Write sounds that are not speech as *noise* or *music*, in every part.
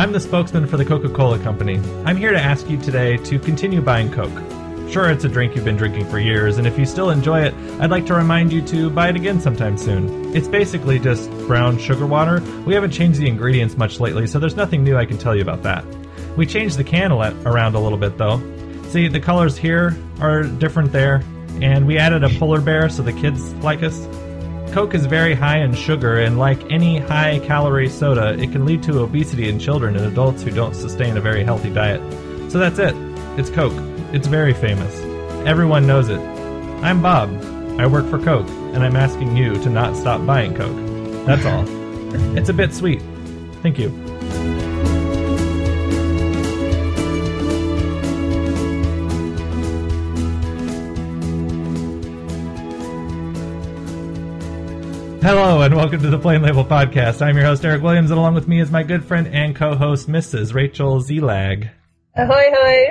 I'm the spokesman for the Coca Cola Company. I'm here to ask you today to continue buying Coke. Sure, it's a drink you've been drinking for years, and if you still enjoy it, I'd like to remind you to buy it again sometime soon. It's basically just brown sugar water. We haven't changed the ingredients much lately, so there's nothing new I can tell you about that. We changed the can around a little bit though. See, the colors here are different there, and we added a polar bear so the kids like us. Coke is very high in sugar, and like any high calorie soda, it can lead to obesity in children and adults who don't sustain a very healthy diet. So that's it. It's Coke. It's very famous. Everyone knows it. I'm Bob. I work for Coke, and I'm asking you to not stop buying Coke. That's all. *laughs* It's a bit sweet. Thank you. Hello and welcome to the Plain Label Podcast. I'm your host Eric Williams, and along with me is my good friend and co-host Mrs. Rachel Zelag. Ahoy, hoy!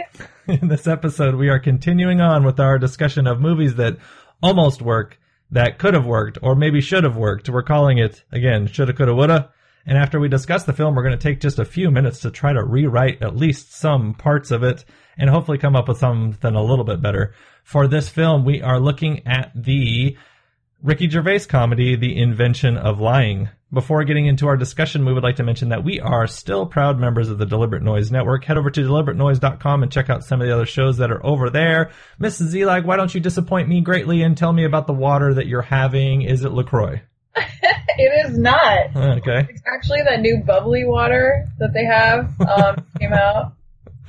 *laughs* In this episode, we are continuing on with our discussion of movies that almost work, that could have worked, or maybe should have worked. We're calling it again, shoulda, coulda, woulda. And after we discuss the film, we're going to take just a few minutes to try to rewrite at least some parts of it and hopefully come up with something a little bit better. For this film, we are looking at the Ricky Gervais comedy, The Invention of Lying. Before getting into our discussion, we would like to mention that we are still proud members of the Deliberate Noise Network. Head over to deliberatenoise.com and check out some of the other shows that are over there. Mrs. Zelag, why don't you disappoint me greatly and tell me about the water that you're having? Is it LaCroix? *laughs* it is not. Okay. It's actually that new bubbly water that they have um, came out.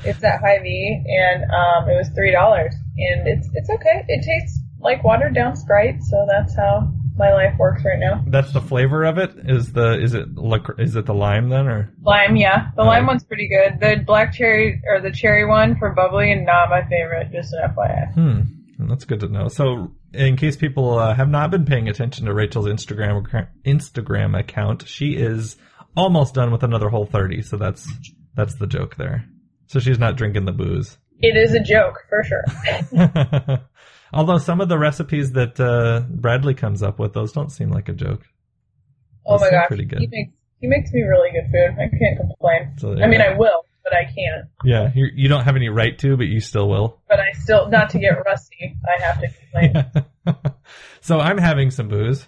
It's at Hy-Vee, and um, it was three dollars, and it's it's okay. It tastes like watered down Sprite, so that's how my life works right now. That's the flavor of it. Is the is it is it the lime then or lime? Yeah, the lime one's pretty good. The black cherry or the cherry one for bubbly, and not my favorite. Just an FYI. Hmm. That's good to know. So, in case people uh, have not been paying attention to Rachel's Instagram Instagram account, she is almost done with another whole thirty. So that's that's the joke there. So she's not drinking the booze. It is a joke for sure. *laughs* Although some of the recipes that uh, Bradley comes up with, those don't seem like a joke. Oh those my gosh, pretty good. He makes he makes me really good food. I can't complain. So, yeah. I mean, I will, but I can't. Yeah, you you don't have any right to, but you still will. But I still, not to get rusty, I have to complain. *laughs* so I'm having some booze.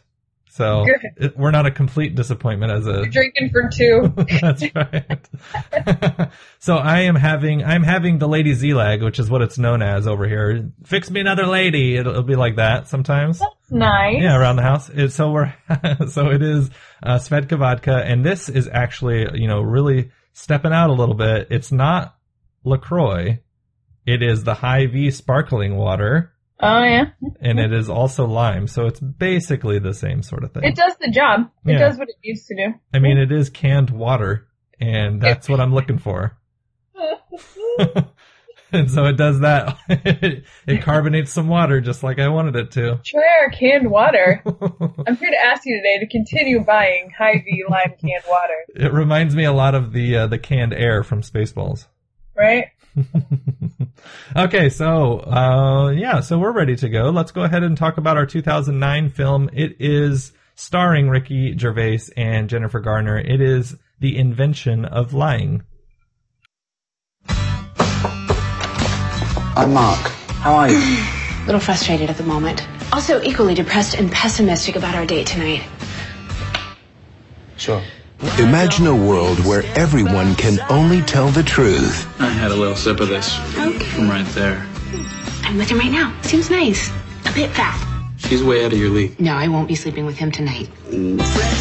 So it, we're not a complete disappointment as a You're drinking for two. *laughs* That's right. *laughs* so I am having I'm having the lady Zelag, which is what it's known as over here. Fix me another lady. It'll, it'll be like that sometimes. That's nice. Yeah, around the house. It, so we're *laughs* so it is uh, Svedka vodka, and this is actually you know really stepping out a little bit. It's not Lacroix. It is the Hy-Vee sparkling water Oh yeah. and it is also lime, so it's basically the same sort of thing. It does the job. It yeah. does what it needs to do. I mean, it is canned water, and that's what I'm looking for. *laughs* *laughs* and so it does that. *laughs* it carbonates some water just like I wanted it to. Try our canned water. I'm here to ask you today to continue buying Hy-Vee lime canned water. It reminds me a lot of the uh, the canned air from Spaceballs. Right. *laughs* okay, so uh, yeah, so we're ready to go. Let's go ahead and talk about our 2009 film. It is starring Ricky Gervais and Jennifer Garner. It is The Invention of Lying. I'm Mark. How are you? *sighs* A little frustrated at the moment. Also equally depressed and pessimistic about our date tonight. Sure. Imagine a world where everyone can only tell the truth. I had a little sip of this okay. from right there. I'm with him right now. Seems nice. A bit fat. She's way out of your league. No, I won't be sleeping with him tonight.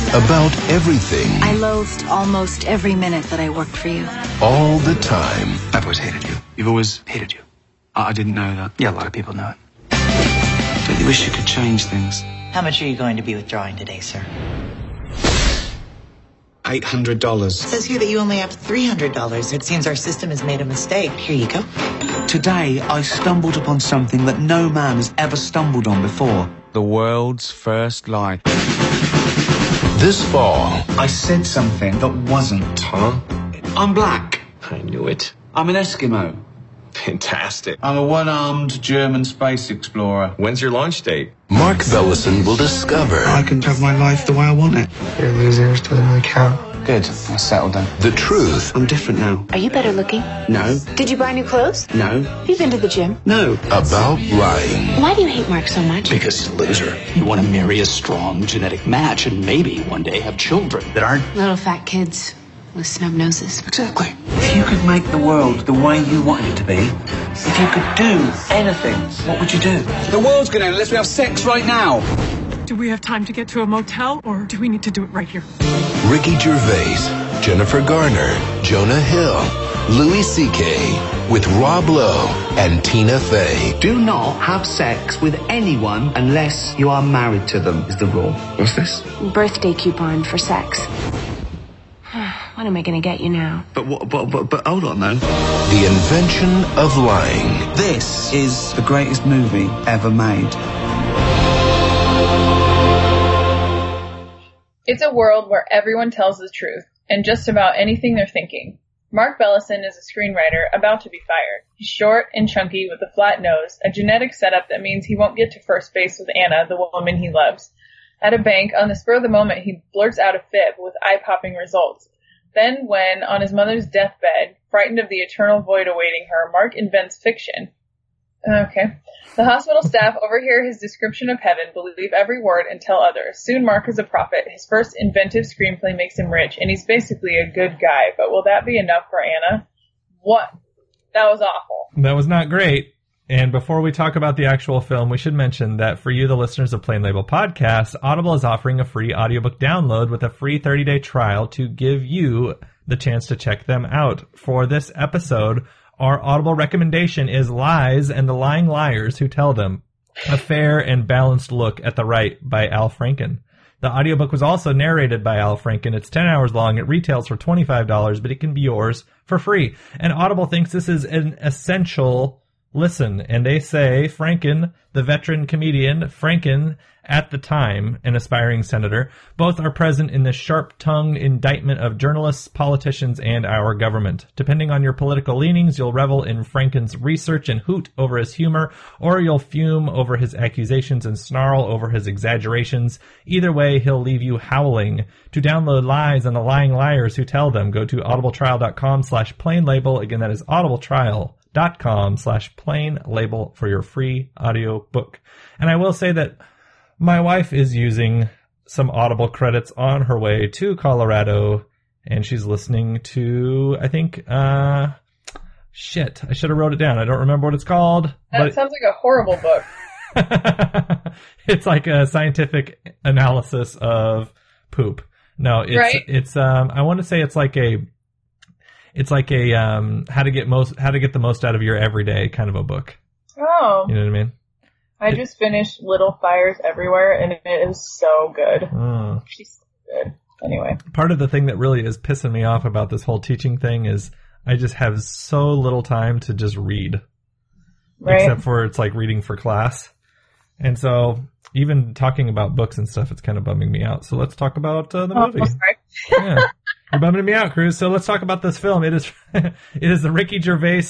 About everything. I loathed almost every minute that I worked for you. All the time. I've always hated you. You've always hated you. I, I didn't know that. Yeah, a lot of people know it. Don't you wish you could change things? How much are you going to be withdrawing today, sir? $800. Says here that you only have $300. It seems our system has made a mistake. Here you go. Today, I stumbled upon something that no man has ever stumbled on before. The world's first lie. This fall. I said something that wasn't. Huh? I'm black. I knew it. I'm an Eskimo. Fantastic. I'm a one-armed German space explorer. When's your launch date? Mark Bellison will discover. I can have my life the way I want it. You're losers doesn't really count. Good. I settled then. The truth I'm different now. Are you better looking? No. Did you buy new clothes? No. Have you been to the gym? No. about lying. Why do you hate Mark so much? Because he's a loser. You want to marry a strong genetic match and maybe one day have children that aren't. Little fat kids with snub noses. Exactly. If you could make the world the way you wanted it to be, if you could do anything, what would you do? The world's gonna end unless we have sex right now. Do we have time to get to a motel, or do we need to do it right here? Ricky Gervais, Jennifer Garner, Jonah Hill, Louis C.K. with Rob Lowe and Tina Fey. Do not have sex with anyone unless you are married to them, is the rule. What's this? Birthday coupon for sex. What am I gonna get you now? But what? But, but, but hold on though. The invention of lying. This is the greatest movie ever made. It's a world where everyone tells the truth and just about anything they're thinking. Mark Bellison is a screenwriter about to be fired. He's short and chunky with a flat nose, a genetic setup that means he won't get to first base with Anna, the woman he loves. At a bank, on the spur of the moment, he blurts out a fib with eye-popping results. Then, when, on his mother's deathbed, frightened of the eternal void awaiting her, Mark invents fiction. Okay. The hospital staff overhear his description of heaven, believe every word, and tell others. Soon Mark is a prophet. His first inventive screenplay makes him rich, and he's basically a good guy. But will that be enough for Anna? What? That was awful. That was not great. And before we talk about the actual film, we should mention that for you, the listeners of Plain Label Podcast, Audible is offering a free audiobook download with a free 30 day trial to give you the chance to check them out. For this episode, our Audible recommendation is Lies and the Lying Liars Who Tell Them. A fair and balanced look at the right by Al Franken. The audiobook was also narrated by Al Franken. It's 10 hours long. It retails for $25, but it can be yours for free. And Audible thinks this is an essential listen. And they say Franken, the veteran comedian, Franken, at the time, an aspiring senator, both are present in the sharp tongued indictment of journalists, politicians, and our government. Depending on your political leanings, you'll revel in Franken's research and hoot over his humor, or you'll fume over his accusations and snarl over his exaggerations. Either way, he'll leave you howling. To download lies and the lying liars who tell them, go to audibletrial.com slash plain label. Again, that is audibletrial.com slash plain label for your free audio book. And I will say that my wife is using some Audible credits on her way to Colorado, and she's listening to, I think, uh, shit, I should have wrote it down. I don't remember what it's called. That sounds like a horrible book. *laughs* it's like a scientific analysis of poop. No, it's Right. it's um I want to say it's like a it's like a um how to get most how to get the most out of your everyday kind of a book. Oh, You know what I mean? I just finished Little Fires Everywhere, and it is so good. Mm. She's so good. Anyway, part of the thing that really is pissing me off about this whole teaching thing is I just have so little time to just read. Right. Except for it's like reading for class. And so even talking about books and stuff, it's kind of bumming me out. So let's talk about uh, the Oh, movie. sorry. yeah. *laughs* You're bumming me out, Cruz. So let's talk about this film. It is *laughs* it is the Ricky Gervais.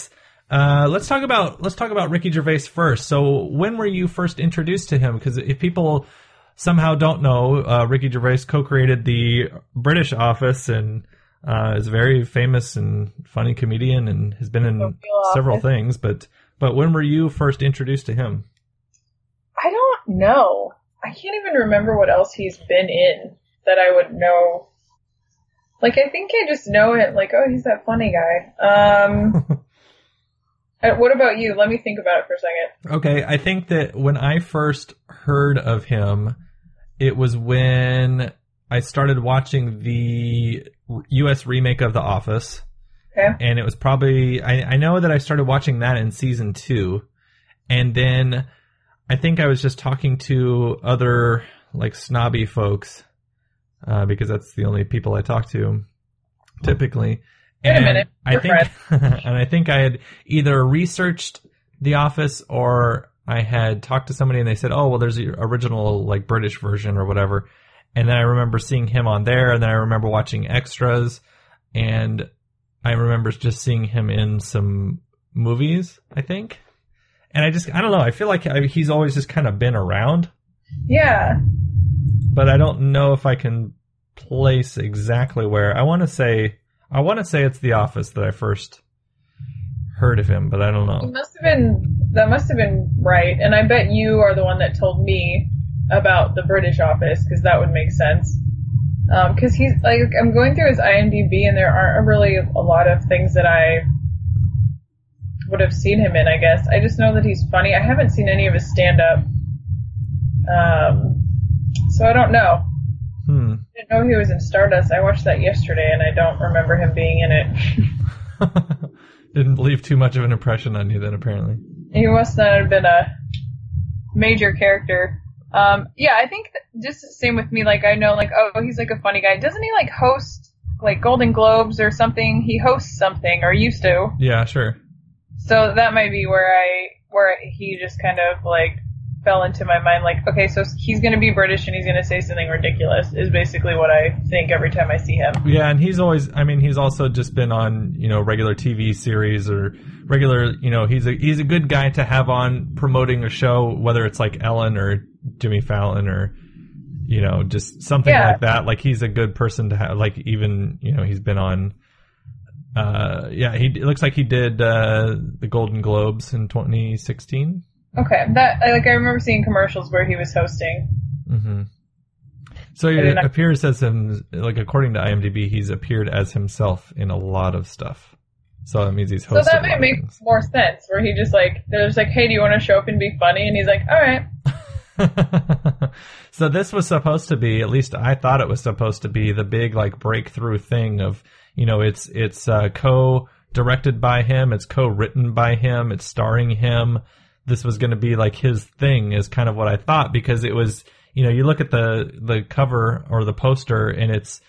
Uh, let's talk about let's talk about Ricky Gervais first. So when were you first introduced to him? Because if people somehow don't know, uh, Ricky Gervais co-created the British Office and uh, is a very famous and funny comedian and has been in several Office. things. But but when were you first introduced to him? I don't know. I can't even remember what else he's been in that I would know. Like, I think I just know it. Like, oh, he's that funny guy. Um, *laughs* uh, what about you? Let me think about it for a second. Okay, I think that when I first heard of him, it was when I started watching the U.S. remake of The Office, Okay. and it was probably I, I know that I started watching that in season two, and then I think I was just talking to other like snobby folks uh, because that's the only people I talk to typically. Wait a and minute, I we're think, *laughs* and I think I had either researched The Office or I had talked to somebody and they said, "Oh, well, there's the original like British version or whatever." And then I remember seeing him on there, and then I remember watching extras, and I remember just seeing him in some movies. I think, and I just I don't know. I feel like he's always just kind of been around, Yeah. But I don't know if I can place exactly where. I want to say I want to say it's The Office that I first heard of him, but I don't It know. must have been that must have been right, and I bet you are the one that told me about the British Office because that would make sense. Because he's like I'm going through his IMDb, and there aren't really a lot of things that I would have seen him in. I guess I just know that he's funny. I haven't seen any of his stand up, um, so I don't know. Hmm. I didn't know he was in Stardust. I watched that yesterday, and I don't remember him being in it. *laughs* Didn't leave too much of an impression on you then, apparently. He must not have been a major character. Um, yeah, I think just the same with me. Like, I know, like, oh, he's like a funny guy. Doesn't he like host like Golden Globes or something? He hosts something or used to. Yeah, sure. So that might be where I where he just kind of like fell into my mind. Like, okay, so he's gonna be British and he's gonna say something ridiculous. Is basically what I think every time I see him. Yeah, and he's always I mean, he's also just been on, you know, regular TV series or regular, you know, he's a he's a good guy to have on promoting a show whether it's like Ellen or Jimmy Fallon or you know, just something Yeah. like that. Like he's a good person to have like even, you know, he's been on uh yeah, he it looks like he did uh the Golden Globes in 2016. Okay, that I like I remember seeing commercials where he was hosting. Mm-hmm. So I he not- appears as him, like according to IMDb, he's appeared as himself in a lot of stuff. So that means he's hosted. So that might make things. more sense. Where he just like they're just like, hey, do you want to show up and be funny? And he's like, all right. *laughs* so this was supposed to be, at least I thought it was supposed to be the big like breakthrough thing of, you know, it's it's uh, co-directed by him, it's co-written by him, it's starring him. This was going to be like his thing, is kind of what I thought because it was, you know, you look at the the cover or the poster and it's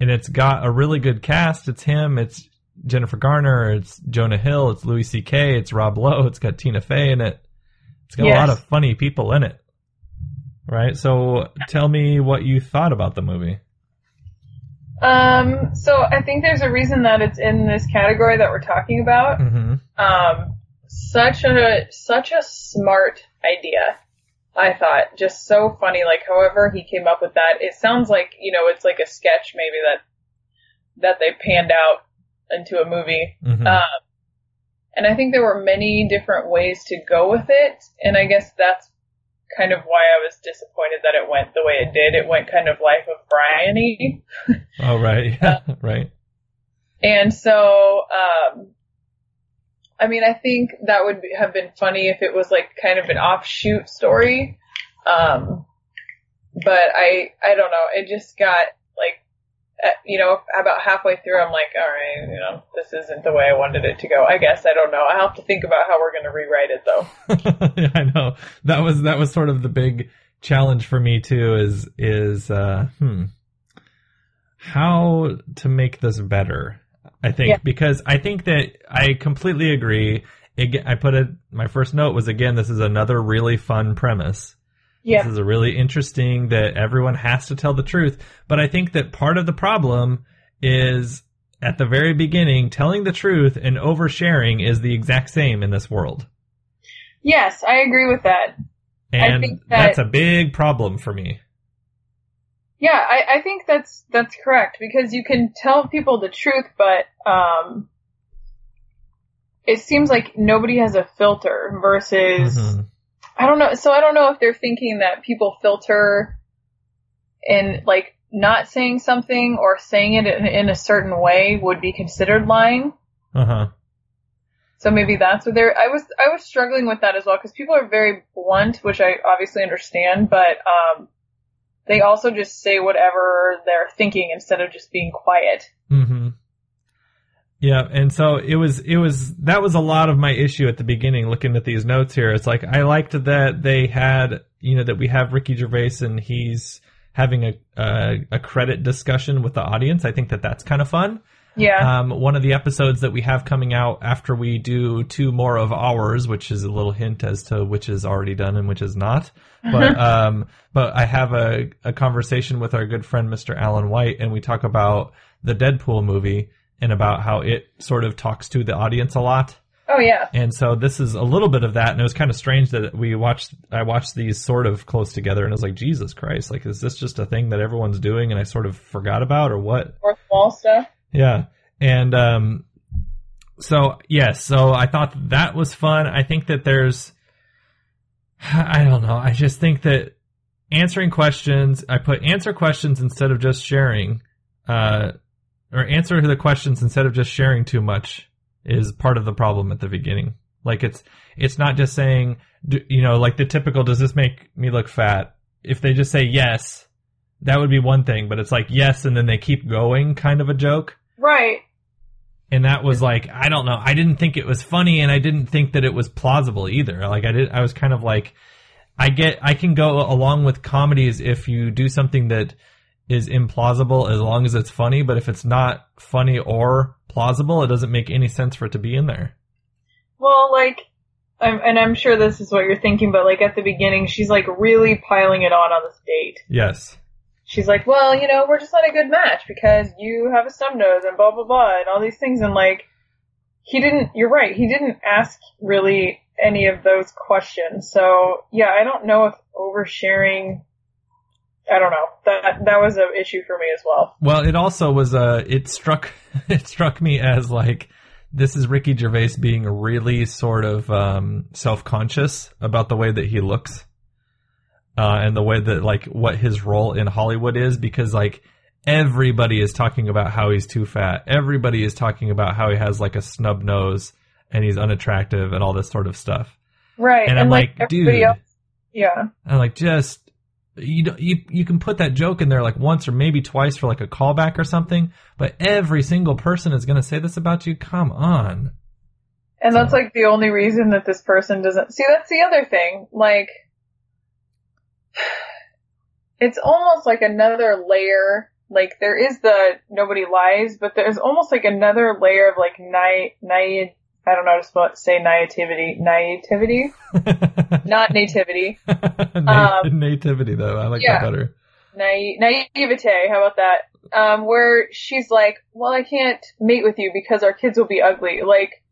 and it's got a really good cast. It's him, it's Jennifer Garner, it's Jonah Hill, it's Louis C.K., it's Rob Lowe, it's got Tina Fey in it. It's got a lot of funny people in it. Right? So tell me what you thought about the movie. Um, so I think there's a reason that it's in this category that we're talking about. Mm-hmm. Um, such a such a smart idea. I thought just so funny. Like, however he came up with that, it sounds like you know it's like a sketch maybe that that they panned out into a movie. Mhm. Um, and I think there were many different ways to go with it, and I guess that's kind of why I was disappointed that it went the way it did. It went kind of Life of Brian-y. Oh, right. Yeah, *laughs* right. And so, um, I mean, I think that would be, have been funny if it was like kind of an offshoot story. Um, but I, I don't know. It just got like, uh, you know, about halfway through, I'm like, all right, you know, this isn't the way I wanted it to go. I guess I don't know. I have to think about how we're going to rewrite it though. yeah, *laughs* I know. That was that was sort of the big challenge for me too is is uh hmm how to make this better. I think Yeah. because I think that I completely agree. Again, I put it my first note was again this is another really fun premise. Yeah. This is a really interesting that everyone has to tell the truth. But I think that part of the problem is at the very beginning, telling the truth and oversharing is the exact same in this world. Yes, I agree with that. I And think that- that's a big problem for me. Yeah, I, I think that's that's correct because you can tell people the truth, but um, it seems like nobody has a filter versus Mhm. I don't know. So I don't know if they're thinking that people filter in like not saying something or saying it in, in a certain way would be considered lying. Uh-huh. So maybe that's what they're. I was I was struggling with that as well because people are very blunt, which I obviously understand, but um, they also just say whatever they're thinking instead of just being quiet. Mm-hmm. Yeah, and so it was it was that was a lot of my issue at the beginning looking at these notes here. It's like I liked that they had, you know, that we have Ricky Gervais and he's having a a, a credit discussion with the audience. I think that that's kind of fun. Yeah. Um, one of the episodes that we have coming out after we do two more of ours, which is a little hint as to which is already done and which is not. But um, but I have a, a conversation with our good friend Mr. Alan White, and we talk about the Deadpool movie and about how it sort of talks to the audience a lot. Oh yeah. And so this is a little bit of that, and it was kind of strange that we watched. I watched these sort of close together, and I was like, Jesus Christ! Like, is this just a thing that everyone's doing, and I sort of forgot about, or what? Fourth wall stuff. Yeah, and um, so yes, so I thought that was fun. I think that there's, I don't know. I just think that answering questions, I put answer questions instead of just sharing, uh, or answer the questions instead of just sharing too much is part of the problem at the beginning. Like it's it's not just saying you know like the typical does this make me look fat? If they just say yes, that would be one thing, but it's like yes and then they keep going kind of a joke. Right. And that was like I don't know. I didn't think it was funny and I didn't think that it was plausible either. Like I did I was kind of like I get I can go along with comedies if you do something that is implausible as long as it's funny, but if it's not funny or plausible, it doesn't make any sense for it to be in there. Well, like, I'm, and I'm sure this is what you're thinking, but like at the beginning, she's like really piling it on on this date. Yes. She's like, well, you know, we're just not a good match because you have a snub nose and blah blah blah and all these things, and like, he didn't. You're right. He didn't ask really any of those questions. So yeah, I don't know if oversharing I don't know. That that was an issue for me as well. Well, it also was uh it struck *laughs* it struck me as like this is Ricky Gervais being really sort of um self-conscious about the way that he looks. Uh and the way that like what his role in Hollywood is because like everybody is talking about how he's too fat. Everybody is talking about how he has like a snub nose and he's unattractive and all this sort of stuff. Right. And, I'm like, dude. Else, yeah. I'm like, just you you you can put that joke in there like once or maybe twice for like a callback or something, but every single person is going to say this about you. Come on. And so. that's like the only reason that this person doesn't see. That's the other thing. Like, it's almost like another layer. Like there is the nobody lies, but there's almost like another layer of like na- naive I don't know how to say naivety. Naivety? *laughs* Not nativity. Na- um, nativity, though. I like yeah. that better. Na- naivete. How about that? Um, where she's like, well, I can't mate with you because our kids will be ugly. Like,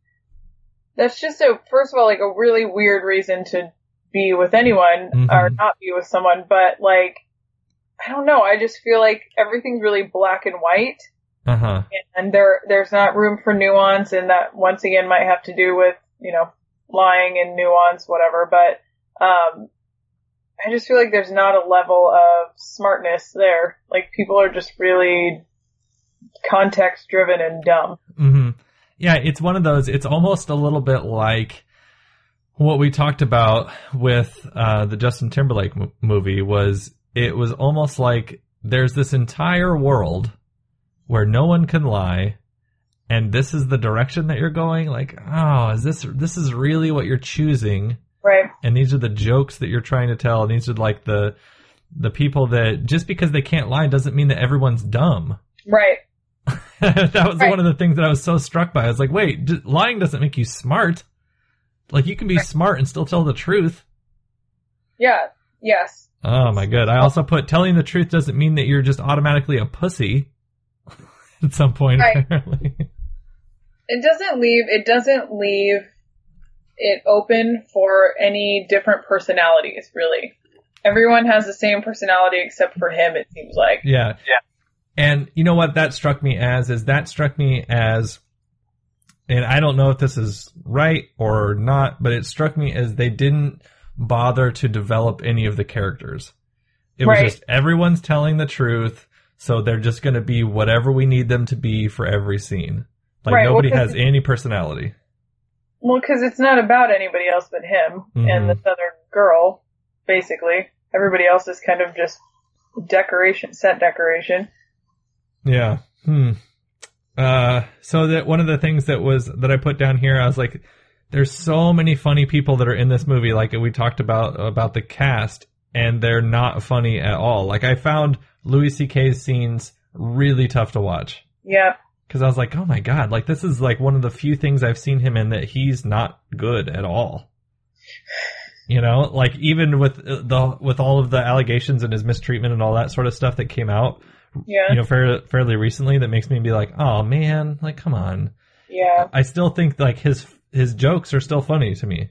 that's just a, first of all, like a really weird reason to be with anyone mm-hmm. or not be with someone. But like, I don't know. I just feel like everything's really black and white. Uh-huh. And there, there's not room for nuance, and that once again might have to do with, you know, lying and nuance, whatever. But, um, I just feel like there's not a level of smartness there. Like people are just really context driven and dumb. Mm-hmm. Yeah, it's one of those. It's almost a little bit like what we talked about with uh, the Justin Timberlake m- movie. Was it was almost like there's this entire world where no one can lie and this is the direction that you're going like oh is this this is really what you're choosing right and these are the jokes that you're trying to tell and these are like the the people that just because they can't lie doesn't mean that everyone's dumb right *laughs* that was right. one of the things that I was so struck by. I was like, wait, d- lying doesn't make you smart. Like you can be smart and still tell the truth. Yeah. Yes. Oh my god. I also put telling the truth doesn't mean that you're just automatically a pussy *laughs* at some point right. apparently. It doesn't leave it doesn't leave it open for any different personalities, really. Everyone has the same personality except for him, it seems like. Yeah. Yeah. And you know what that struck me as is that struck me as and I don't know if this is right or not, but it struck me as they didn't bother to develop any of the characters. It right. was just everyone's telling the truth. So they're just going to be whatever we need them to be for every scene. Like right, nobody well, has any personality. Well, because it's not about anybody else but him mm-hmm. and this other girl, basically. Everybody else is kind of just decoration, set decoration. Yeah. Hmm. Uh, so that one of the things that was that I put down here, I was like, there's so many funny people that are in this movie. Like we talked about about the cast, and they're not funny at all. Like I found Louis C.K.'s scenes really tough to watch. Yeah. Because I was like, oh my god, like this is like one of the few things I've seen him in that he's not good at all. You know, like even with uh, the with all of the allegations and his mistreatment and all that sort of stuff that came out, yeah, you know, fairly fairly recently, that makes me be like, oh man, like come on. Yeah. I still think like his his jokes are still funny to me,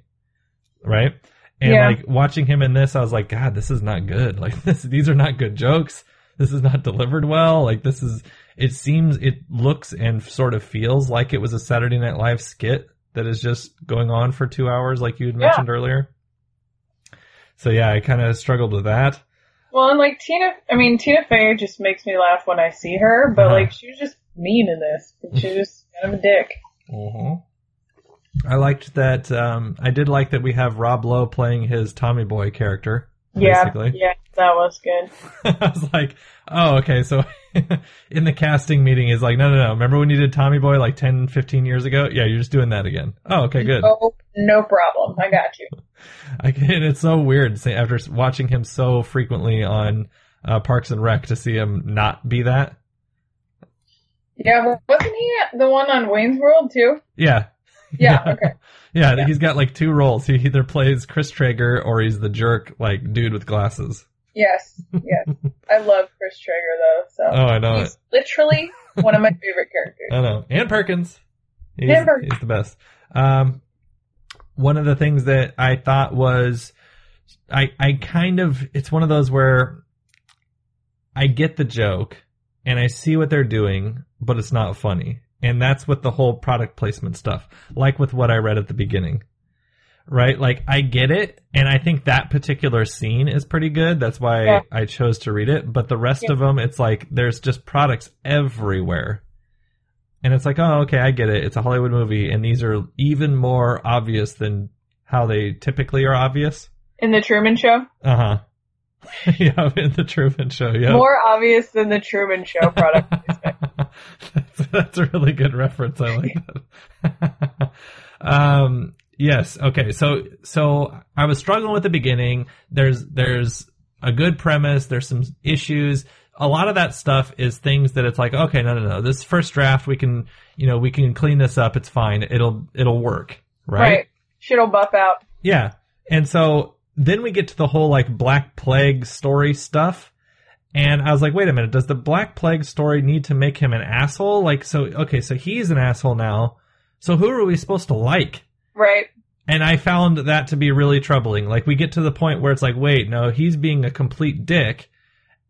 right? And Yeah. like watching him in this, I was like, God, this is not good. *laughs* Like this, these are not good jokes. This is not delivered well. Like this is. It seems, it looks and sort of feels like it was a Saturday Night Live skit that is just going on for two hours, like you had Yeah. mentioned earlier. So yeah, I kind of struggled with that. Well, and like Tina, I mean Tina Fey just makes me laugh when I see her, but Uh-huh. like she was just mean in this. She was just kind of a dick. hmm I liked that. Um, I did like that we have Rob Lowe playing his Tommy Boy character. Yeah, Basically, yeah, that was good. *laughs* I was like, oh, okay. So *laughs* in the casting meeting, he's like, no, no, no. Remember when you did Tommy Boy like 10, 15 years ago? Yeah, you're just doing that again. Oh, okay, good. Oh, no problem. I got you. *laughs* I can, it's so weird say, after watching him so frequently on uh, Parks and Rec to see him not be that. Yeah, wasn't he the one on Wayne's World too? Yeah. Yeah. Okay. Yeah, he's got like two roles. He either plays Chris Traeger or he's the jerk, like dude with glasses. Yes. Yes. I love Chris Traeger though. So. Oh, I know He's literally *laughs* one of my favorite characters. I know. Ann Perkins. He's, Ann Perkins. he's the best. Um, one of the things that I thought was, I, I kind of, it's one of those where I get the joke and I see what they're doing, but it's not funny. And that's with the whole product placement stuff, like with what I read at the beginning. Right? Like, I get it, and I think that particular scene is pretty good. That's why Yeah. I chose to read it. But the rest Yeah. of them, it's like there's just products everywhere. And it's like, oh, okay, I get it. It's a Hollywood movie, and these are even more obvious than how they typically are obvious. In the Truman Show, Uh huh. *laughs* yeah, in the Truman Show. Yeah. more obvious than the Truman Show product. *laughs* *laughs* that's, that's a really good reference. I like that. um, yes. Okay. So, so I was struggling with the beginning. There's, there's a good premise. There's some issues. A lot of that stuff is things that it's like, okay, no, no, no. This first draft, we can, you know, we can clean this up. It's fine. It'll, it'll work. Right. Shit'll buff out. Yeah. And so then we get to the whole like Black Plague story stuff. And I was like, wait a minute, does the Black Plague story need to make him an asshole? Like, so, okay, so he's an asshole now. So who are we supposed to like? Right. And I found that to be really troubling. Like, we get to the point where it's like, wait, no, he's being a complete dick.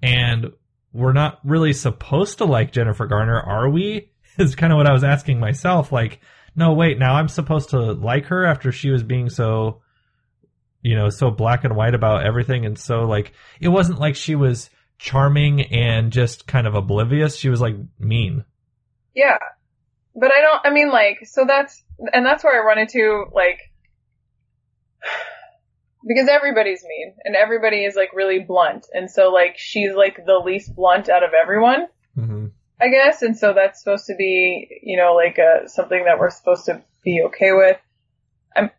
And we're not really supposed to like Jennifer Garner, are we? *laughs* Is kind of what I was asking myself. Like, no, wait, now I'm supposed to like her after she was being so, you know, so black and white about everything. And so, like, it wasn't like she was charming and just kind of oblivious. She was like mean. Yeah. But I don't, I mean, like, so that's, and that's where I run into, like, because everybody's mean and everybody is, like, really blunt. And so, like, she's, like, the least blunt out of everyone, Mm-hmm. I guess. And so that's supposed to be, you know, like, uh, something that we're supposed to be okay with. I'm,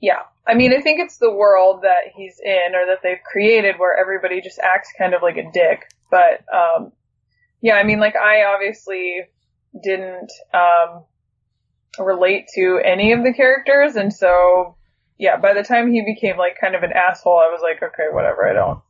yeah. I mean, I think it's the world that he's in or that they've created where everybody just acts kind of like a dick. But, um, yeah, I mean, like, I obviously didn't, um, relate to any of the characters. And so, yeah, by the time he became like kind of an asshole, I was like, okay, whatever. I don't,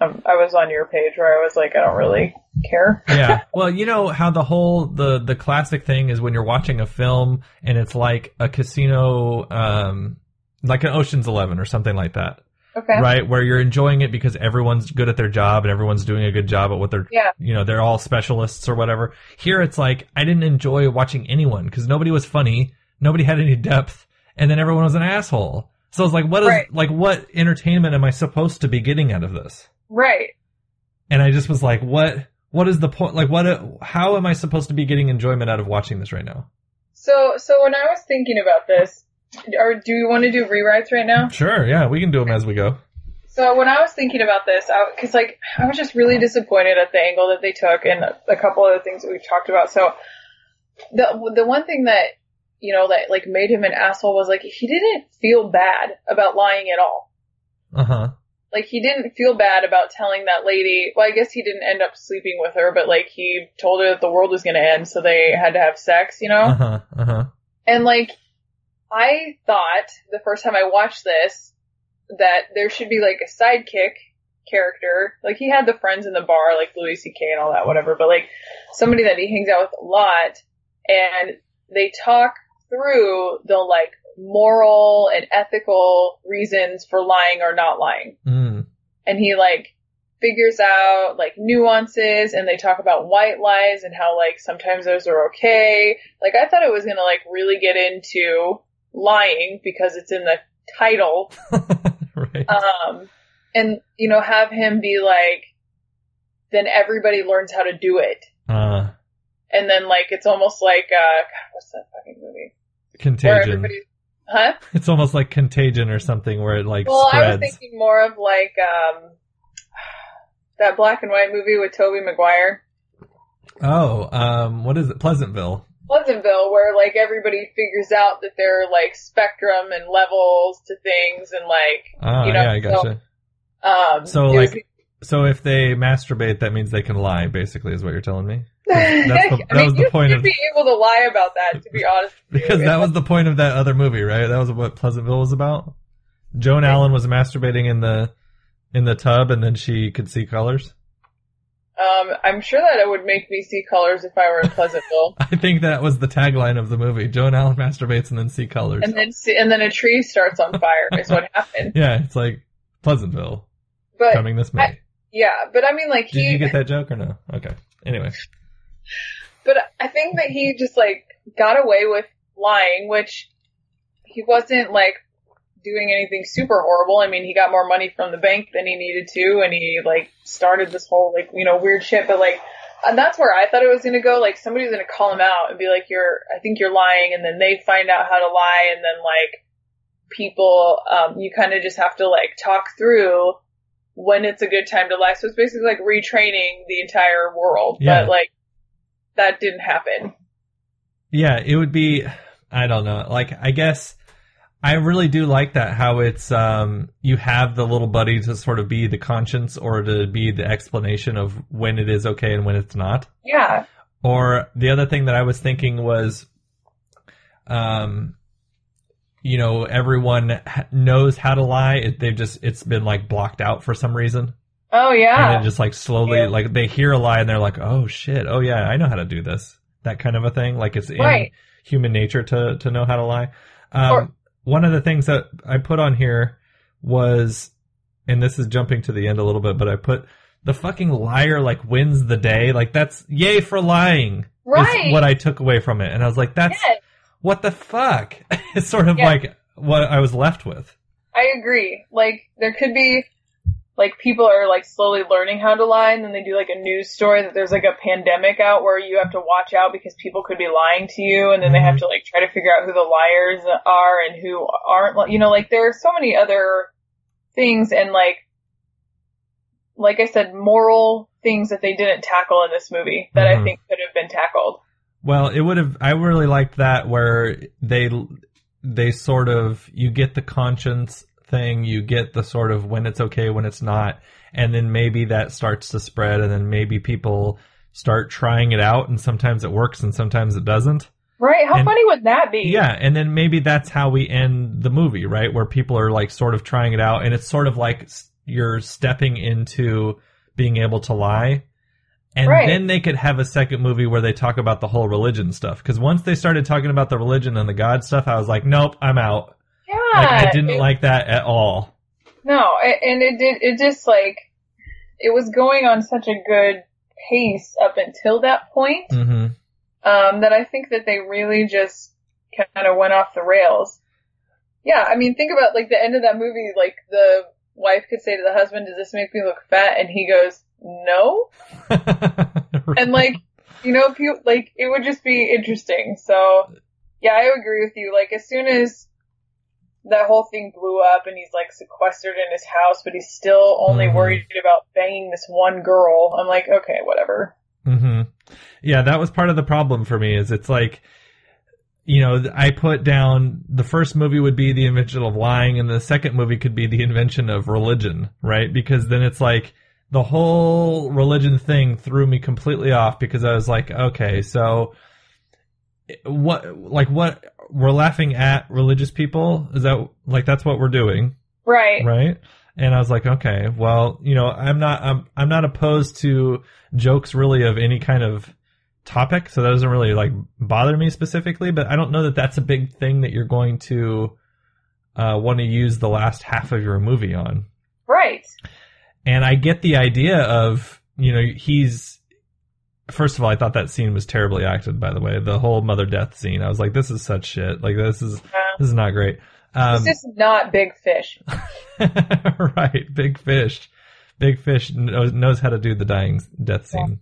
um, I was on your page where I was like, I don't really care. *laughs* yeah. Well, you know how the whole the the classic thing is when you're watching a film and it's like a casino um like an Ocean's 11 or something like that. Okay. Right? Where you're enjoying it because everyone's good at their job and everyone's doing a good job at what they're Yeah. you know, they're all specialists or whatever. Here it's like I didn't enjoy watching anyone because nobody was funny, nobody had any depth, and then everyone was an asshole. So it's like what is Right. like what entertainment am I supposed to be getting out of this? Right. and I just was like, what? What is the point? Like, what? How am I supposed to be getting enjoyment out of watching this right now? So, so when I was thinking about this, or do you want to do rewrites right now? Sure, yeah, we can do them as we go. So when I was thinking about this, because like I was just really disappointed at the angle that they took and a couple of the things that we've talked about. So the the one thing that you know that like made him an asshole was like he didn't feel bad about lying at all. Uh huh. Like he didn't feel bad about telling that lady. Well, I guess he didn't end up sleeping with her, but like he told her that the world was going to end, so they had to have sex. You know. Uh huh. Uh huh. And like, I thought the first time I watched this that there should be like a sidekick character. Like he had the friends in the bar, like Louis C.K. and all that, whatever. But like somebody that he hangs out with a lot, and they talk through the like moral and ethical reasons for lying or not lying. Mm. And he like figures out like nuances and they talk about white lies and how like sometimes those are okay. Like I thought it was gonna like really get into lying because it's in the title. *laughs* right. Um, and you know, have him be like, then everybody learns how to do it. Uh, And then like, it's almost like, uh, God, what's that fucking movie? Contagion. huh? *laughs* It's almost like contagion or something where it like Well, I was spreads. thinking more of like, um, that black and white movie with Tobey Maguire. oh, um, what is it? Pleasantville. Pleasantville, where like everybody figures out that there are like spectrum and levels to things, and like Oh, you know, yeah, I gotcha. so, um, So, it was- like, so if they masturbate, that means they can lie. Basically, is what you're telling me. *laughs* That's the, I that mean, was the you point should of be able to lie about that. To be honest, with you. because that was the point of that other movie, right? That was what Pleasantville was about. Joan Allen was masturbating in the in the tub, and then she could see colors. Um, I'm sure that it would make me see colors if I were in Pleasantville, *laughs* I think that was the tagline of the movie. Joan Allen masturbates and then see colors. and then see, and then a tree starts on fire. is what happened. *laughs* yeah, it's like Pleasantville But coming this May. I- yeah, but I mean, like Did you get that joke or no? Okay. Anyway, but I think that he just like got away with lying, which he wasn't like doing anything super horrible. I mean, he got more money from the bank than he needed to, and he like started this whole like you know weird shit. But like, and that's where I thought it was gonna go. Like somebody's gonna call him out and be like, "You're, I think you're lying," and then they find out how to lie, and then like people, um, you kind of just have to like talk through when it's a good time to lie. So it's basically like retraining the entire world, Yeah. but like that didn't happen. yeah, it would be. I don't know. Like, I guess I really do like that. How it's um, you have the little buddy to sort of be the conscience or to be the explanation of when it is okay and when it's not. Yeah. Or the other thing that I was thinking was, um, you know, everyone knows how to lie. It, they've just it's been like blocked out for some reason, Oh yeah. and it just like slowly Yeah. like they hear a lie and they're like, oh shit, oh yeah, I know how to do this. That kind of a thing. Like it's in Right. human nature to to know how to lie. Um, Or- one of the things that I put on here was, and this is jumping to the end a little bit, but I put the fucking liar like wins the day. Like that's yay for lying. Right. Is what I took away from it, and I was like, that's Yes, what the fuck. *laughs* it's sort of like what I was left with. I agree. Like there could be like people are like slowly learning how to lie and then they do like a news story that there's like a pandemic out where you have to watch out because people could be lying to you and then they have to like try to figure out who the liars are and who aren't you know like there are so many other things and like like I said moral things that they didn't tackle in this movie that I Mhm. think could have been tackled. Well, it would have. I really liked that where they they sort of you get the conscience thing, you get the sort of when it's okay, when it's not, and then maybe that starts to spread, and then maybe people start trying it out, and sometimes it works, and sometimes it doesn't. Right? How And- funny would that be? Yeah, and then maybe that's how we end the movie, right? Where people are like sort of trying it out, and it's sort of like you're stepping into being able to lie. And Right. then they could have a second movie where they talk about the whole religion stuff. Because once they started talking about the religion and the God stuff, I was like, nope, I'm out. Like, I didn't it- like that at all. No, and it did. It just like it was going on such a good pace up until that point hmm um, that I think that they really just kind of went off the rails. Yeah, I mean, think about like the end of that movie. Like the wife could say to the husband, "Does this make me look fat?" And he goes, "No." *laughs* And like, you know, if you like, it would just be interesting. So, yeah, I agree with you. Like, as soon as that whole thing blew up and he's like sequestered in his house, but he's still only Mhm. worried about banging this one girl, I'm like, okay, whatever. hmm Yeah, that was part of the problem for me. Is it's like, you know, I put down the first movie would be the invention of lying, and the second movie could be the invention of religion, right? Because then it's like the whole religion thing threw me completely off because I was like, okay, so what, like, what we're laughing at religious people? Is that like that's what we're doing? Right. right? And I was like, okay, well, you know, I'm not, I'm, I'm not opposed to jokes really of any kind of topic, so that doesn't really like bother me specifically. But I don't know that that's a big thing that you're going to uh, want to use the last half of your movie on. Right. And I get the idea of you know he's first of all I thought that scene was terribly acted. By the way, the whole mother death scene, I was like, this is such shit. Like this is this is not great. Um, It's just not big fish. *laughs* right, big fish. Big fish knows, knows how to do the dying death scene.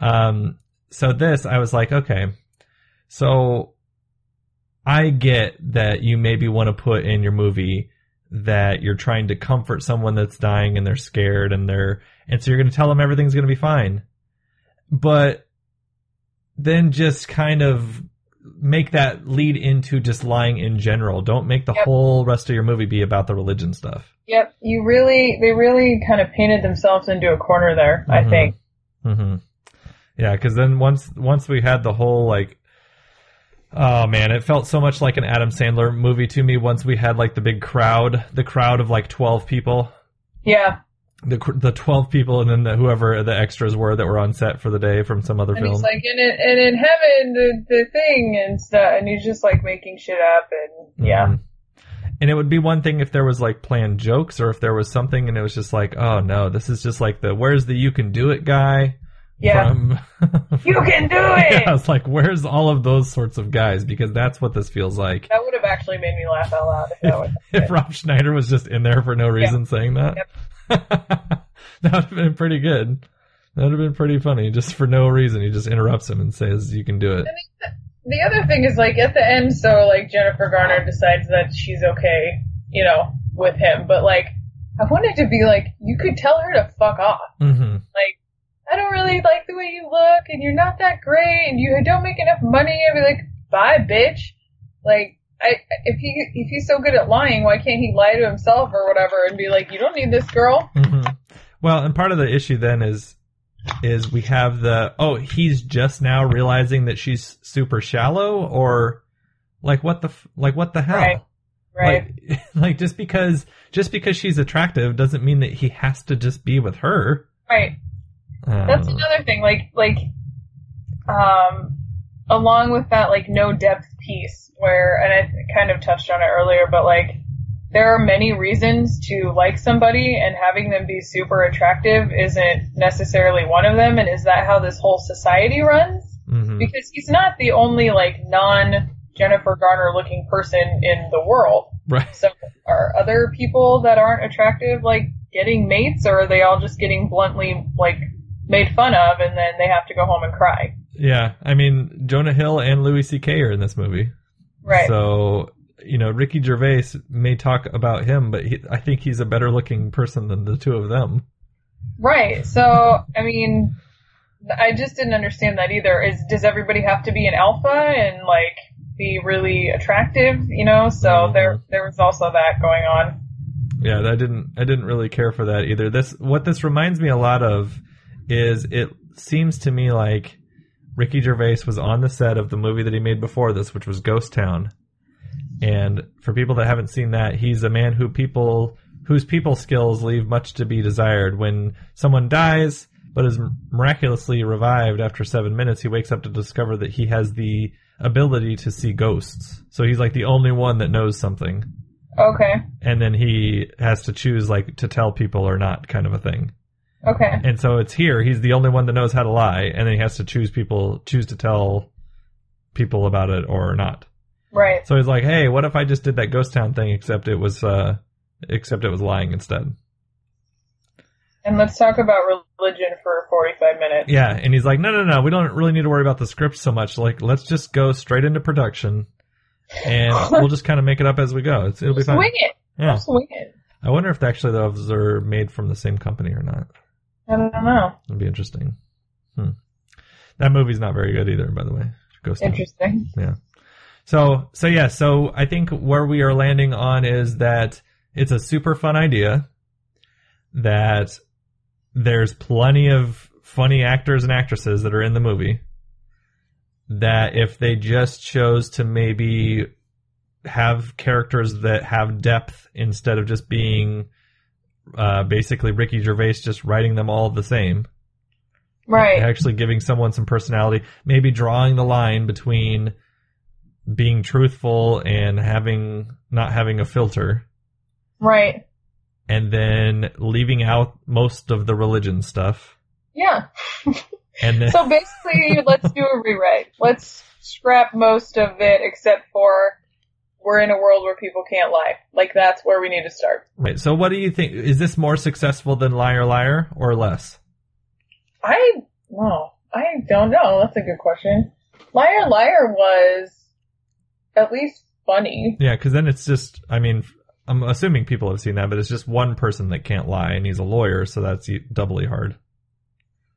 So. Um, so this, I was like, okay, so I get that you maybe want to put in your movie that you're trying to comfort someone that's dying and they're scared and they're, and so you're going to tell them everything's going to be fine. But then just kind of make that lead into just lying in general. Don't make the Yep. whole rest of your movie be about the religion stuff. Yep. You really, they really kind of painted themselves into a corner there. I Mhm. think. hmm Yeah, because then once once we had the whole like, oh man, it felt so much like an Adam Sandler movie to me. Once we had like the big crowd, the crowd of like twelve people, Yeah. The the twelve people, and then the, whoever the extras were that were on set for the day from some other And film. he's like, and in, and in heaven, the, the thing and stuff, and he's just like making shit up, and yeah. Mhm. And it would be one thing if there was like planned jokes or if there was something and it was just like, oh no, this is just like the where's the you can do it guy Yeah. from *laughs* You can do *laughs* it! Yeah, I was like, where's all of those sorts of guys? Because that's what this feels like. That would have actually made me laugh out loud if that. If Rob Schneider was just in there for no reason saying that, *laughs* that would have been pretty good. That would have been pretty funny. Just for no reason, he just interrupts him and says, "You can do it." The other thing is like at the end, so like Jennifer Garner decides that she's okay, you know, with him, but like I wanted to be like, you could tell her to fuck off. hmm Like, I don't really like the way you look, and you're not that great, and you don't make enough money. I'd be like, bye, bitch. Like, I if he if he's so good at lying, why can't he lie to himself or whatever and be like, you don't need this girl. hmm Well, and part of the issue then is is we have the oh he's just now realizing that she's super shallow or like what the like what the hell Right. Right. like *laughs* like just because just because she's attractive doesn't mean that he has to just be with her right. Uh, That's another thing. Like, like, um, along with that, like, no depth piece where, and I kind of touched on it earlier, but like, there are many reasons to like somebody and having them be super attractive isn't necessarily one of them. And is that how this whole society runs? mhm. Because he's not the only, like, non Jennifer Garner looking person in the world. right So are other people that aren't attractive like getting mates or are they all just getting bluntly like made fun of and then they have to go home and cry? yeah i mean jonah hill and louis ck are in this movie Right. so you know ricky gervais may talk about him but he, i think he's a better looking person than the two of them right. So I mean I just didn't understand that either. Is does everybody have to be an alpha and like be really attractive, you know? So Mhm. there there was also that going on. Yeah, I didn't I didn't really care for that either. This what this reminds me a lot of is it seems to me like Ricky Gervais was on the set of the movie that he made before this, which was Ghost Town. And for people that haven't seen that, he's a man who people whose people skills leave much to be desired. When someone dies but is miraculously revived after 7 minutes, he wakes up to discover that he has the ability to see ghosts. So he's like the only one that knows something Okay. and then he has to choose like to tell people or not kind of a thing. Okay. And so it's here he's the only one that knows how to lie and then he has to choose people choose to tell people about it or not. Right. So he's like, "Hey, what if I just did that ghost town thing except it was uh except it was lying instead?" And let's talk about religion for 45 minutes. Yeah, and he's like, "No, no, no, we don't really need to worry about the script so much. Like, let's just go straight into production and *laughs* we'll just kind of make it up as we go. It's, it'll be fine." Swing it. Yeah. Swing it. I wonder if actually those are made from the same company or not. I don't know. It'd be interesting. Hmm. That movie's not very good either, by the way. Ghost Town. Interesting. Yeah. So so yeah, so I think where we are landing on is that it's a super fun idea. That there's plenty of funny actors and actresses that are in the movie. That if they just chose to maybe have characters that have depth instead of just being uh, basically Ricky Gervais just writing them all the same, Right. Actually giving someone some personality, maybe drawing the line between being truthful and having not having a filter, Right. and then leaving out most of the religion stuff. Yeah. And then *laughs* So basically, let's do a rewrite. Let's scrap most of it except for we're in a world where people can't lie. Like that's where we need to start. Right. So what do you think? Is this more successful than Liar Liar or less? I no, I don't know. That's a good question. Liar Liar was at least funny. Yeah, because then it's just, I mean, I'm assuming people have seen that, but it's just one person that can't lie, and he's a lawyer, so that's doubly hard.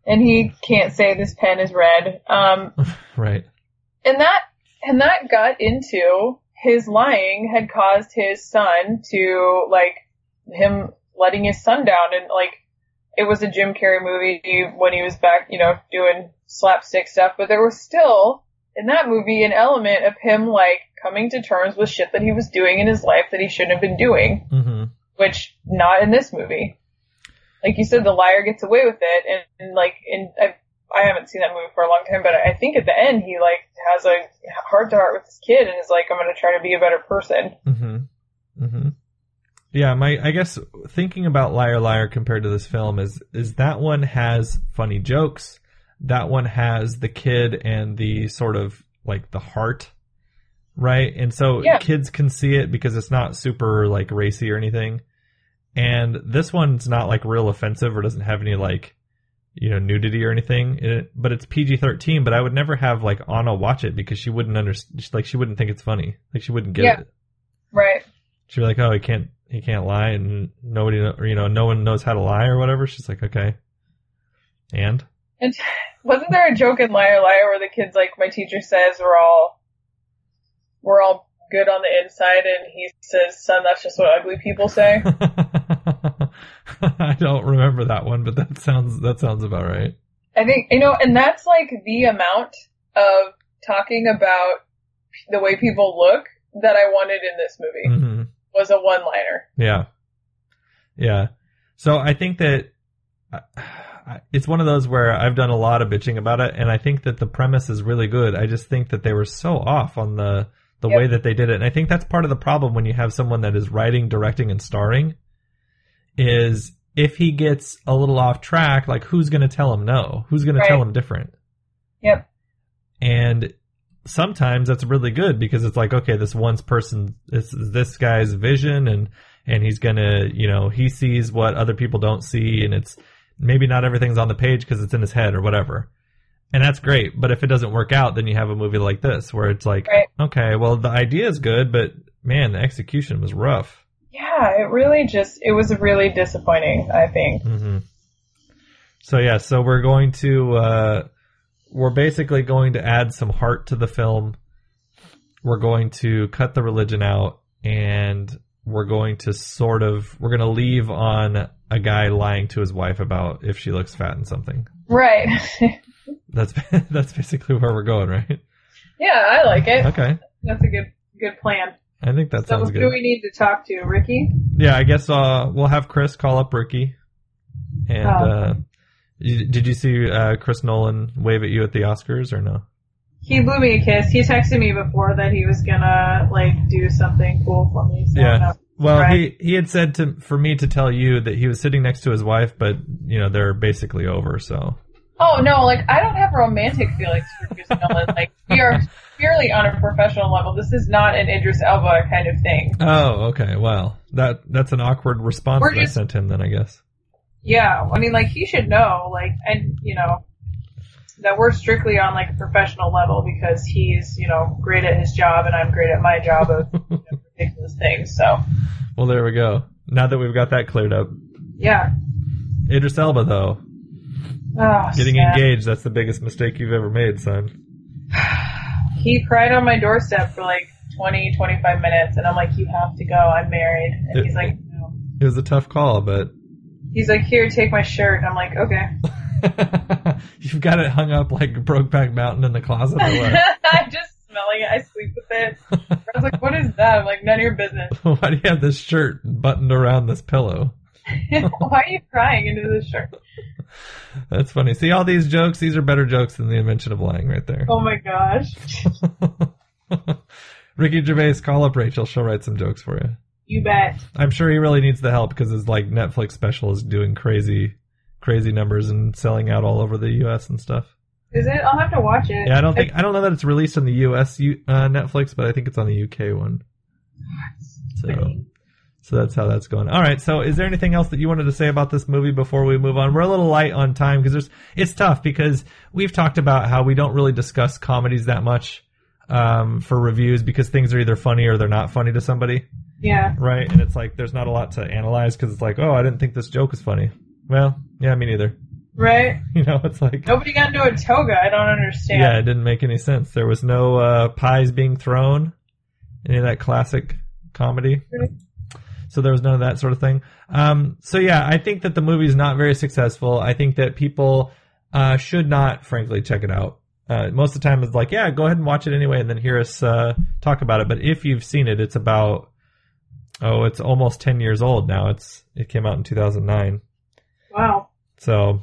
And he can't say this pen is red. Um, *laughs* Right. and that and that got into his lying had caused his son to like him letting his son down. And like it was a Jim Carrey movie when he was back, you know, doing slapstick stuff, but there was still in that movie an element of him like coming to terms with shit that he was doing in his life that he shouldn't have been doing, hmm which not in this movie. Like you said, the liar gets away with it, and, and like, in I, I haven't seen that movie for a long time, but I think at the end he like has a heart to heart with his kid, and is like, I'm gonna try to be a better person. hmm hmm Yeah, my I guess thinking about Liar Liar compared to this film is is that one has funny jokes. That one has the kid and the sort of like the heart, right? And so Yeah. kids can see it because it's not super like racy or anything. And this one's not like real offensive or doesn't have any like you know nudity or anything in it, but it's PG-13, but I would never have like Anna watch it because she wouldn't understand like she wouldn't think it's funny. Like she wouldn't get Yeah. it Right. she'd be like, "Oh, he can't, he can't lie," and nobody, or, you know, no one knows how to lie or whatever. She's like, "Okay," and And *laughs* wasn't there a joke in Liar Liar where the kid's like, my teacher says we're all, we're all good on the inside, and he says, son, that's just what ugly people say. *laughs* *laughs* I don't remember that one, but that sounds that sounds about right. I think, you know, and that's like the amount of talking about the way people look that I wanted in this movie hmm was a one liner. Yeah, yeah. So I think that uh, it's one of those where I've done a lot of bitching about it, and I think that the premise is really good. I just think that they were so off on the the Yep. way that they did it, and I think that's part of the problem when you have someone that is writing, directing, and starring. Is if he gets a little off track, like who's going to tell him no? Who's going to tell him different? Yep. and sometimes that's really good because it's like okay this one person it's this guy's vision and and he's gonna you know he sees what other people don't see and it's maybe not everything's on the page because it's in his head or whatever and that's great but if it doesn't work out then you have a movie like this where it's like Right. okay well the idea is good but man the execution was rough Yeah, it really just, it was really disappointing, I think. hmm So yeah, so we're going to uh, we're basically going to add some heart to the film. We're going to cut the religion out, and we're going to sort of we're going to leave on a guy lying to his wife about if she looks fat and something. Right. *laughs* That's *laughs* that's basically where we're going, right? yeah, I like it. Okay, That's a good, good plan. I think that So sounds who good. do we need to talk to, Ricky? Yeah, I guess uh, we'll have Chris call up Ricky. And Oh. uh, did you see uh, Chris Nolan wave at you at the Oscars or no? He blew me a kiss. He texted me before that he was gonna like do something cool for me. So Yeah. Well, Right. he he had said to for me to tell you that he was sitting next to his wife, but you know they're basically over. So Oh no, like I don't have romantic feelings for Chris Nolan. Like we are *laughs* purely on a professional level. This is not an Idris Elba kind of thing. oh, okay. Well, that that's an awkward response We're that just- I sent him. Then I guess. Yeah, I mean, like he should know, like, and you know, that we're strictly on like a professional level because he's, you know, great at his job and I'm great at my job of you know, *laughs* ridiculous things. So Well, there we go. Now that we've got that cleared up, yeah, Idris Elba though oh, getting sad. engaged. That's the biggest mistake you've ever made, son. He cried on my doorstep for like 20, 25 minutes, and I'm like, you have to go. I'm married. And It- he's like, no. It was a tough call, but He's like, here, take my shirt. And I'm like, okay. *laughs* you've got it hung up like Brokeback Mountain in the closet. Or what? *laughs* I'm just smelling it. I sleep with it. I was like, what is that? I'm like, none of your business. *laughs* Why do you have this shirt buttoned around this pillow? *laughs* Why are you crying into the shirt? That's funny. See all these jokes? These are better jokes than the invention of lying right there. Oh my gosh. *laughs* Ricky Gervais, call up Rachel. She'll write some jokes for you. You bet. I'm sure he really needs the help because his like Netflix special is doing crazy, crazy numbers and selling out all over the U.S. and stuff. Is it? I'll have to watch it. Yeah, I don't think I don't know that it's released on the U.S. Uh, Netflix, but I think it's on the U.K. one. So, so that's how that's going. All right. So, is there anything else that you wanted to say about this movie before we move on? We're a little light on time because there's it's tough because we've talked about how we don't really discuss comedies that much um, for reviews because things are either funny or they're not funny to somebody. Yeah. Right. And it's like there's not a lot to analyze because it's like, oh, I didn't think this joke was funny. Well, yeah, me neither. Right? *laughs* You know, it's like Nobody got into a toga. I don't understand. yeah, it didn't make any sense. There was no uh, pies being thrown, any of that classic comedy. So there was none of that sort of thing. Um, so yeah, I think that the movie is not very successful. I think that people uh, should not, frankly, check it out. Uh, most of the time, it's like, yeah, go ahead and watch it anyway, and then hear us uh, talk about it. But if you've seen it, it's about oh, it's almost ten years old now. It's it came out in two thousand nine. Wow. So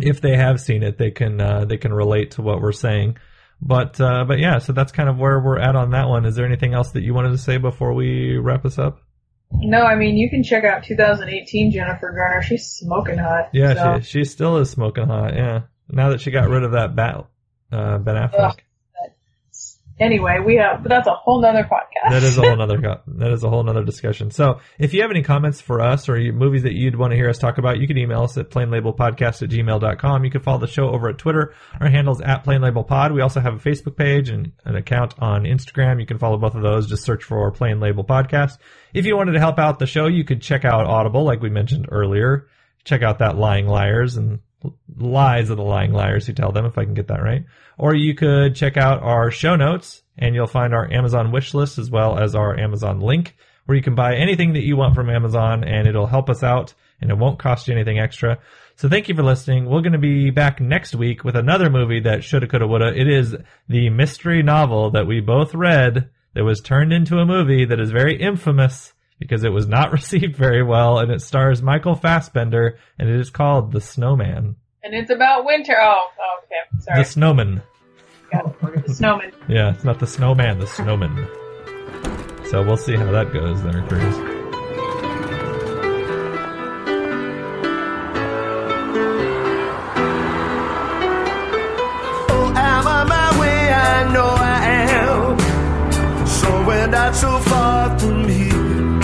if they have seen it, they can uh, they can relate to what we're saying. But uh, but yeah, so that's kind of where we're at on that one. Is there anything else that you wanted to say before we wrap this up? No, I mean you can check out 2018 Jennifer Garner. She's smoking hot. Yeah, so. she she still is smoking hot. Yeah, now that she got rid of that bat uh, Ben Affleck. Ugh. Anyway, we have, but that's a whole nother podcast. that is a whole nother *laughs* that is a whole nother discussion. So if you have any comments for us or movies that you'd want to hear us talk about, you can email us at plainlabelpodcast at gmail.com. You can follow the show over at Twitter. Our handle's at plainlabelpod. We also have a Facebook page and an account on Instagram. You can follow both of those. Just search for Plain Label Podcast. If you wanted to help out the show, you could check out Audible, like we mentioned earlier. Check out that Lying Liars and lies of the lying liars who tell them, if I can get that right. Or you could check out our show notes and you'll find our Amazon wish list as well as our Amazon link where you can buy anything that you want from Amazon and it'll help us out and it won't cost you anything extra. So thank you for listening. We're going to be back next week with another movie that shoulda, coulda, woulda. It is the mystery novel that we both read that was turned into a movie that is very infamous because it was not *laughs* received very well and it stars Michael Fassbender and it is called The Snowman. And it's about winter. Oh, okay. Sorry. The Snowman. Got it. The snowman. Yeah, it's not the snowman, the snowman. So we'll see how that goes there, Cruz. Oh, am I my way? I know I am. So we're not so far from here.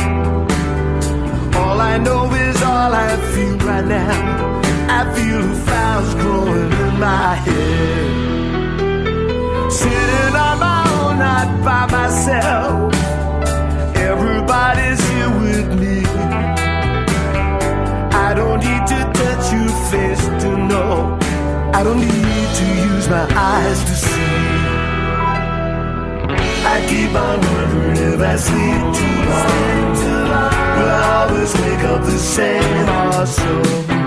All I know is all I feel right now. I feel flowers growing in my head. Sitting on my own, not by myself. Everybody's here with me. I don't need to touch your face to know. I don't need to use my eyes to see. I keep on wondering if I sleep too long. Will I always wake up the same or?